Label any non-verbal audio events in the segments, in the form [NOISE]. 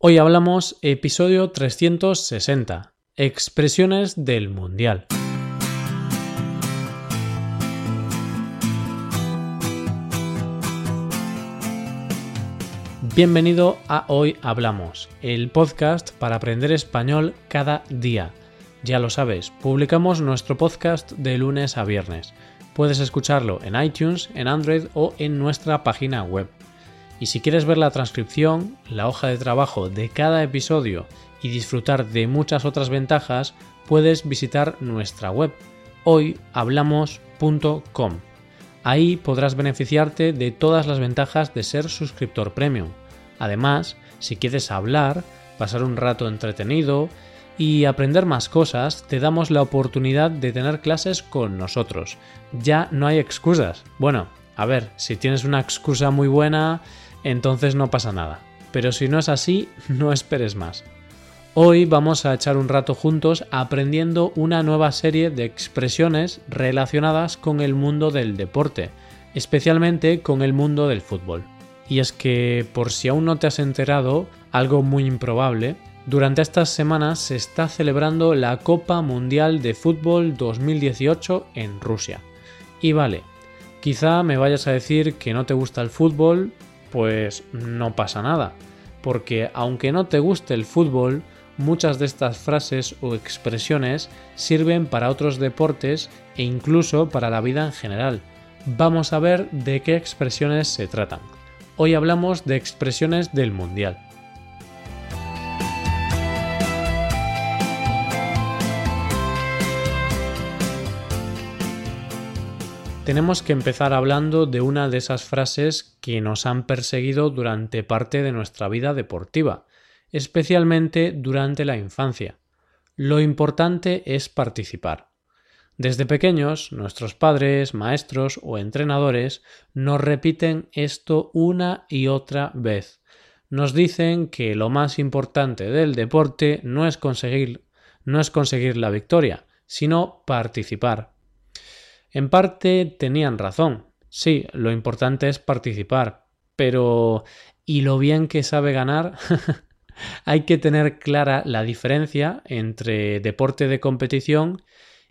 Hoy hablamos episodio 360, expresiones del Mundial. Bienvenido a Hoy Hablamos, el podcast para aprender español cada día. Ya lo sabes, publicamos nuestro podcast de lunes a viernes. Puedes escucharlo en iTunes, en Android o en nuestra página web. Y si quieres ver la transcripción, la hoja de trabajo de cada episodio y disfrutar de muchas otras ventajas, puedes visitar nuestra web hoyhablamos.com. Ahí podrás beneficiarte de todas las ventajas de ser suscriptor premium. Además, si quieres hablar, pasar un rato entretenido y aprender más cosas, te damos la oportunidad de tener clases con nosotros. Ya no hay excusas. Bueno, a ver, si tienes una excusa muy buena, entonces no pasa nada. Pero si no es así, no esperes más. Hoy vamos a echar un rato juntos aprendiendo una nueva serie de expresiones relacionadas con el mundo del deporte, especialmente con el mundo del fútbol. Y es que, por si aún no te has enterado, algo muy improbable, durante estas semanas se está celebrando la Copa Mundial de Fútbol 2018 en Rusia. Y vale, quizá me vayas a decir que no te gusta el fútbol, pues no pasa nada, porque aunque no te guste el fútbol, muchas de estas frases o expresiones sirven para otros deportes e incluso para la vida en general. Vamos a ver de qué expresiones se tratan. Hoy hablamos de expresiones del Mundial. Tenemos que empezar hablando de una de esas frases que nos han perseguido durante parte de nuestra vida deportiva, especialmente durante la infancia. Lo importante es participar. Desde pequeños, nuestros padres, maestros o entrenadores nos repiten esto una y otra vez. Nos dicen que lo más importante del deporte no es conseguir, no es conseguir la victoria, sino participar. En parte tenían razón. Sí, lo importante es participar. Pero ¿y lo bien que sabe ganar? [LAUGHS] Hay que tener clara la diferencia entre deporte de competición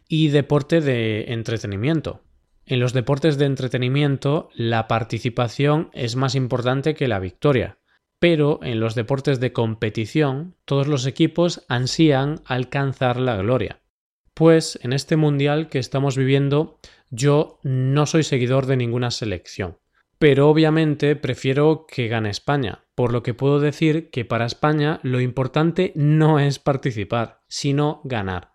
y deporte de entretenimiento. En los deportes de entretenimiento la participación es más importante que la victoria, pero en los deportes de competición todos los equipos ansían alcanzar la gloria. Pues en este mundial que estamos viviendo yo no soy seguidor de ninguna selección, pero obviamente prefiero que gane España, por lo que puedo decir que para España lo importante no es participar, sino ganar.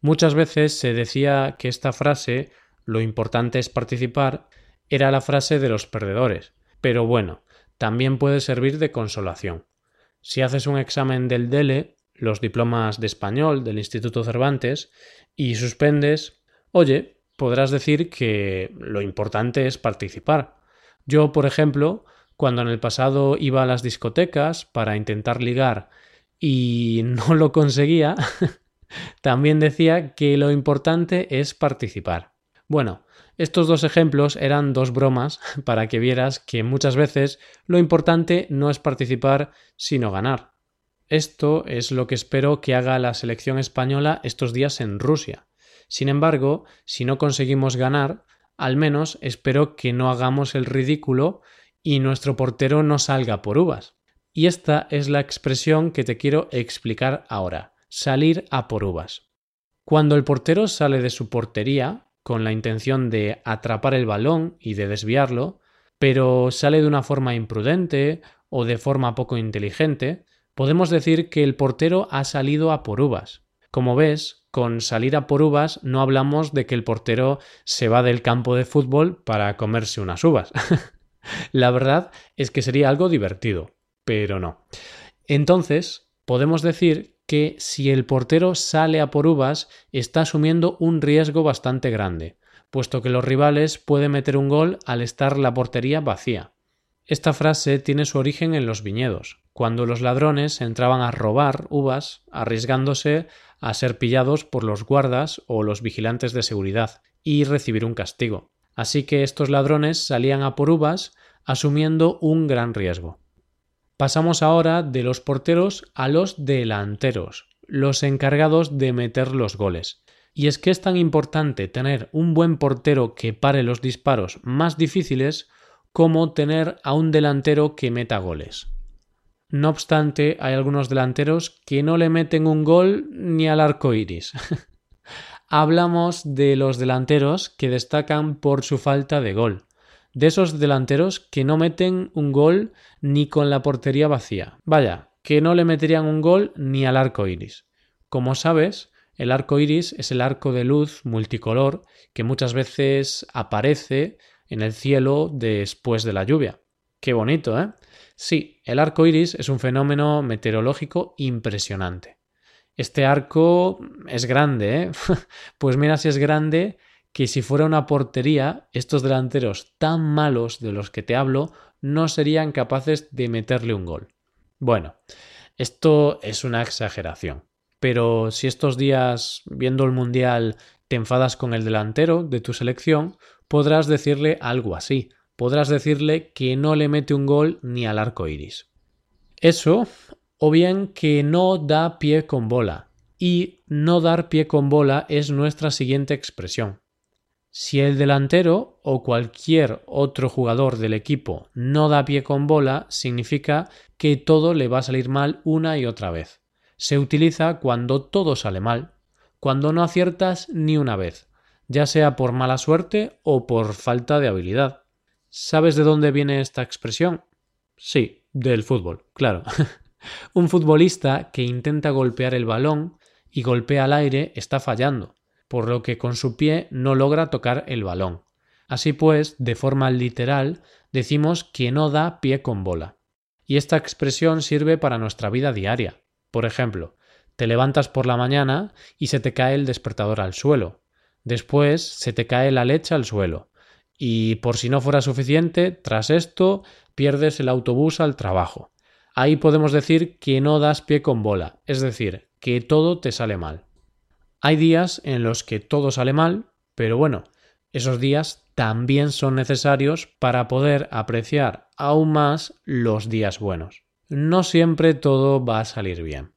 Muchas veces se decía que esta frase, lo importante es participar, era la frase de los perdedores, pero bueno, también puede servir de consolación. Si haces un examen del DELE, los diplomas de español del Instituto Cervantes y suspendes, oye, podrás decir que lo importante es participar. Yo, por ejemplo, cuando en el pasado iba a las discotecas para intentar ligar y [LAUGHS] no lo conseguía, [LAUGHS] también decía que lo importante es participar. Bueno, estos dos ejemplos eran dos bromas [LAUGHS] para que vieras que muchas veces lo importante no es participar, sino ganar. Esto es lo que espero que haga la selección española estos días en Rusia. Sin embargo, si no conseguimos ganar, al menos espero que no hagamos el ridículo y nuestro portero no salga por uvas. Y esta es la expresión que te quiero explicar ahora, salir a por uvas. Cuando el portero sale de su portería con la intención de atrapar el balón y de desviarlo, pero sale de una forma imprudente o de forma poco inteligente, podemos decir que el portero ha salido a por uvas. Como ves, con salir a por uvas no hablamos de que el portero se va del campo de fútbol para comerse unas uvas. [LAUGHS] La verdad es que sería algo divertido, pero no. Entonces, podemos decir que si el portero sale a por uvas, está asumiendo un riesgo bastante grande, puesto que los rivales pueden meter un gol al estar la portería vacía. Esta frase tiene su origen en los viñedos, cuando los ladrones entraban a robar uvas, arriesgándose a ser pillados por los guardas o los vigilantes de seguridad y recibir un castigo. Así que estos ladrones salían a por uvas asumiendo un gran riesgo. Pasamos ahora de los porteros a los delanteros, los encargados de meter los goles. Y es que es tan importante tener un buen portero que pare los disparos más difíciles como tener a un delantero que meta goles. No obstante, hay algunos delanteros que no le meten un gol ni al arco iris. [LAUGHS] Hablamos de los delanteros que destacan por su falta de gol. De esos delanteros que no meten un gol ni con la portería vacía. Vaya, que no le meterían un gol ni al arco iris. Como sabes, el arco iris es el arco de luz multicolor que muchas veces aparece en el cielo después de la lluvia. Qué bonito, ¿eh? Sí, el arco iris es un fenómeno meteorológico impresionante. Este arco es grande, ¿eh? [LAUGHS] pues mira si es grande que si fuera una portería, estos delanteros tan malos de los que te hablo no serían capaces de meterle un gol. Bueno, esto es una exageración. Pero si estos días, viendo el Mundial, te enfadas con el delantero de tu selección, podrás decirle algo así. Podrás decirle que no le mete un gol ni al arco iris. Eso, o bien que no da pie con bola. Y no dar pie con bola es nuestra siguiente expresión. Si el delantero o cualquier otro jugador del equipo no da pie con bola, significa que todo le va a salir mal una y otra vez se utiliza cuando todo sale mal, cuando no aciertas ni una vez, ya sea por mala suerte o por falta de habilidad. ¿Sabes de dónde viene esta expresión? Sí, del fútbol, claro. [LAUGHS] Un futbolista que intenta golpear el balón y golpea al aire está fallando, por lo que con su pie no logra tocar el balón. Así pues, de forma literal, decimos que no da pie con bola. Y esta expresión sirve para nuestra vida diaria. Por ejemplo, te levantas por la mañana y se te cae el despertador al suelo. Después se te cae la leche al suelo. Y por si no fuera suficiente, tras esto pierdes el autobús al trabajo. Ahí podemos decir que no das pie con bola, es decir, que todo te sale mal. Hay días en los que todo sale mal, pero bueno, esos días también son necesarios para poder apreciar aún más los días buenos no siempre todo va a salir bien.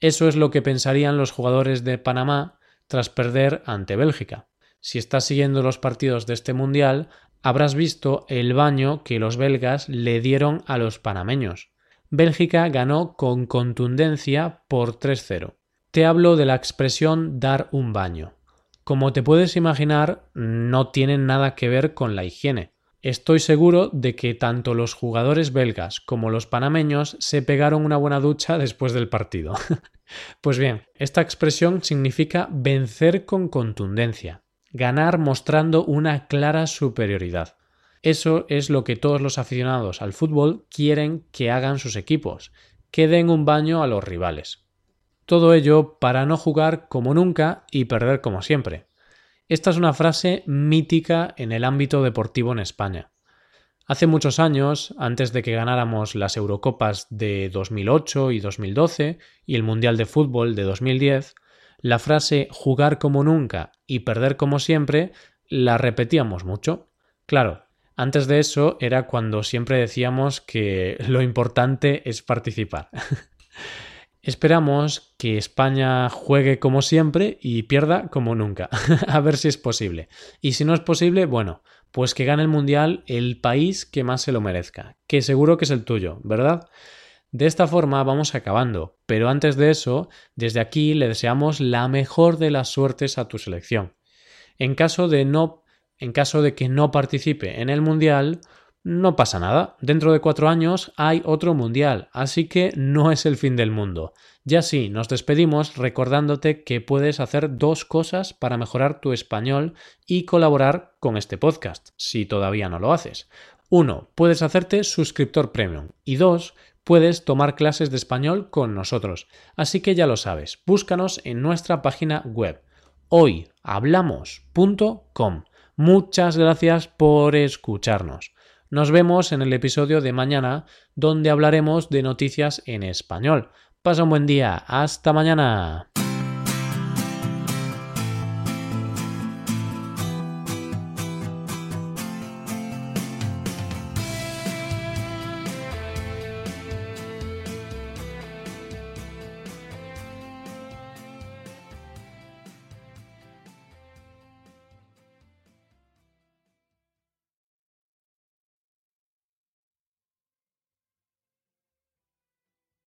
Eso es lo que pensarían los jugadores de Panamá tras perder ante Bélgica. Si estás siguiendo los partidos de este Mundial, habrás visto el baño que los belgas le dieron a los panameños. Bélgica ganó con contundencia por 3-0. Te hablo de la expresión dar un baño. Como te puedes imaginar, no tienen nada que ver con la higiene. Estoy seguro de que tanto los jugadores belgas como los panameños se pegaron una buena ducha después del partido. [LAUGHS] pues bien, esta expresión significa vencer con contundencia, ganar mostrando una clara superioridad. Eso es lo que todos los aficionados al fútbol quieren que hagan sus equipos, que den un baño a los rivales. Todo ello para no jugar como nunca y perder como siempre. Esta es una frase mítica en el ámbito deportivo en España. Hace muchos años, antes de que ganáramos las Eurocopas de 2008 y 2012 y el Mundial de Fútbol de 2010, la frase jugar como nunca y perder como siempre la repetíamos mucho. Claro, antes de eso era cuando siempre decíamos que [LAUGHS] lo importante es participar. [LAUGHS] Esperamos que España juegue como siempre y pierda como nunca. [LAUGHS] a ver si es posible. Y si no es posible, bueno, pues que gane el Mundial el país que más se lo merezca, que seguro que es el tuyo, ¿verdad? De esta forma vamos acabando, pero antes de eso, desde aquí le deseamos la mejor de las suertes a tu selección. En caso de no en caso de que no participe en el Mundial, no pasa nada, dentro de cuatro años hay otro mundial, así que no es el fin del mundo. Ya sí, nos despedimos recordándote que puedes hacer dos cosas para mejorar tu español y colaborar con este podcast, si todavía no lo haces. Uno, puedes hacerte suscriptor premium. Y dos, puedes tomar clases de español con nosotros. Así que ya lo sabes, búscanos en nuestra página web hoyhablamos.com. Muchas gracias por escucharnos. Nos vemos en el episodio de mañana donde hablaremos de noticias en español. Pasa un buen día. Hasta mañana.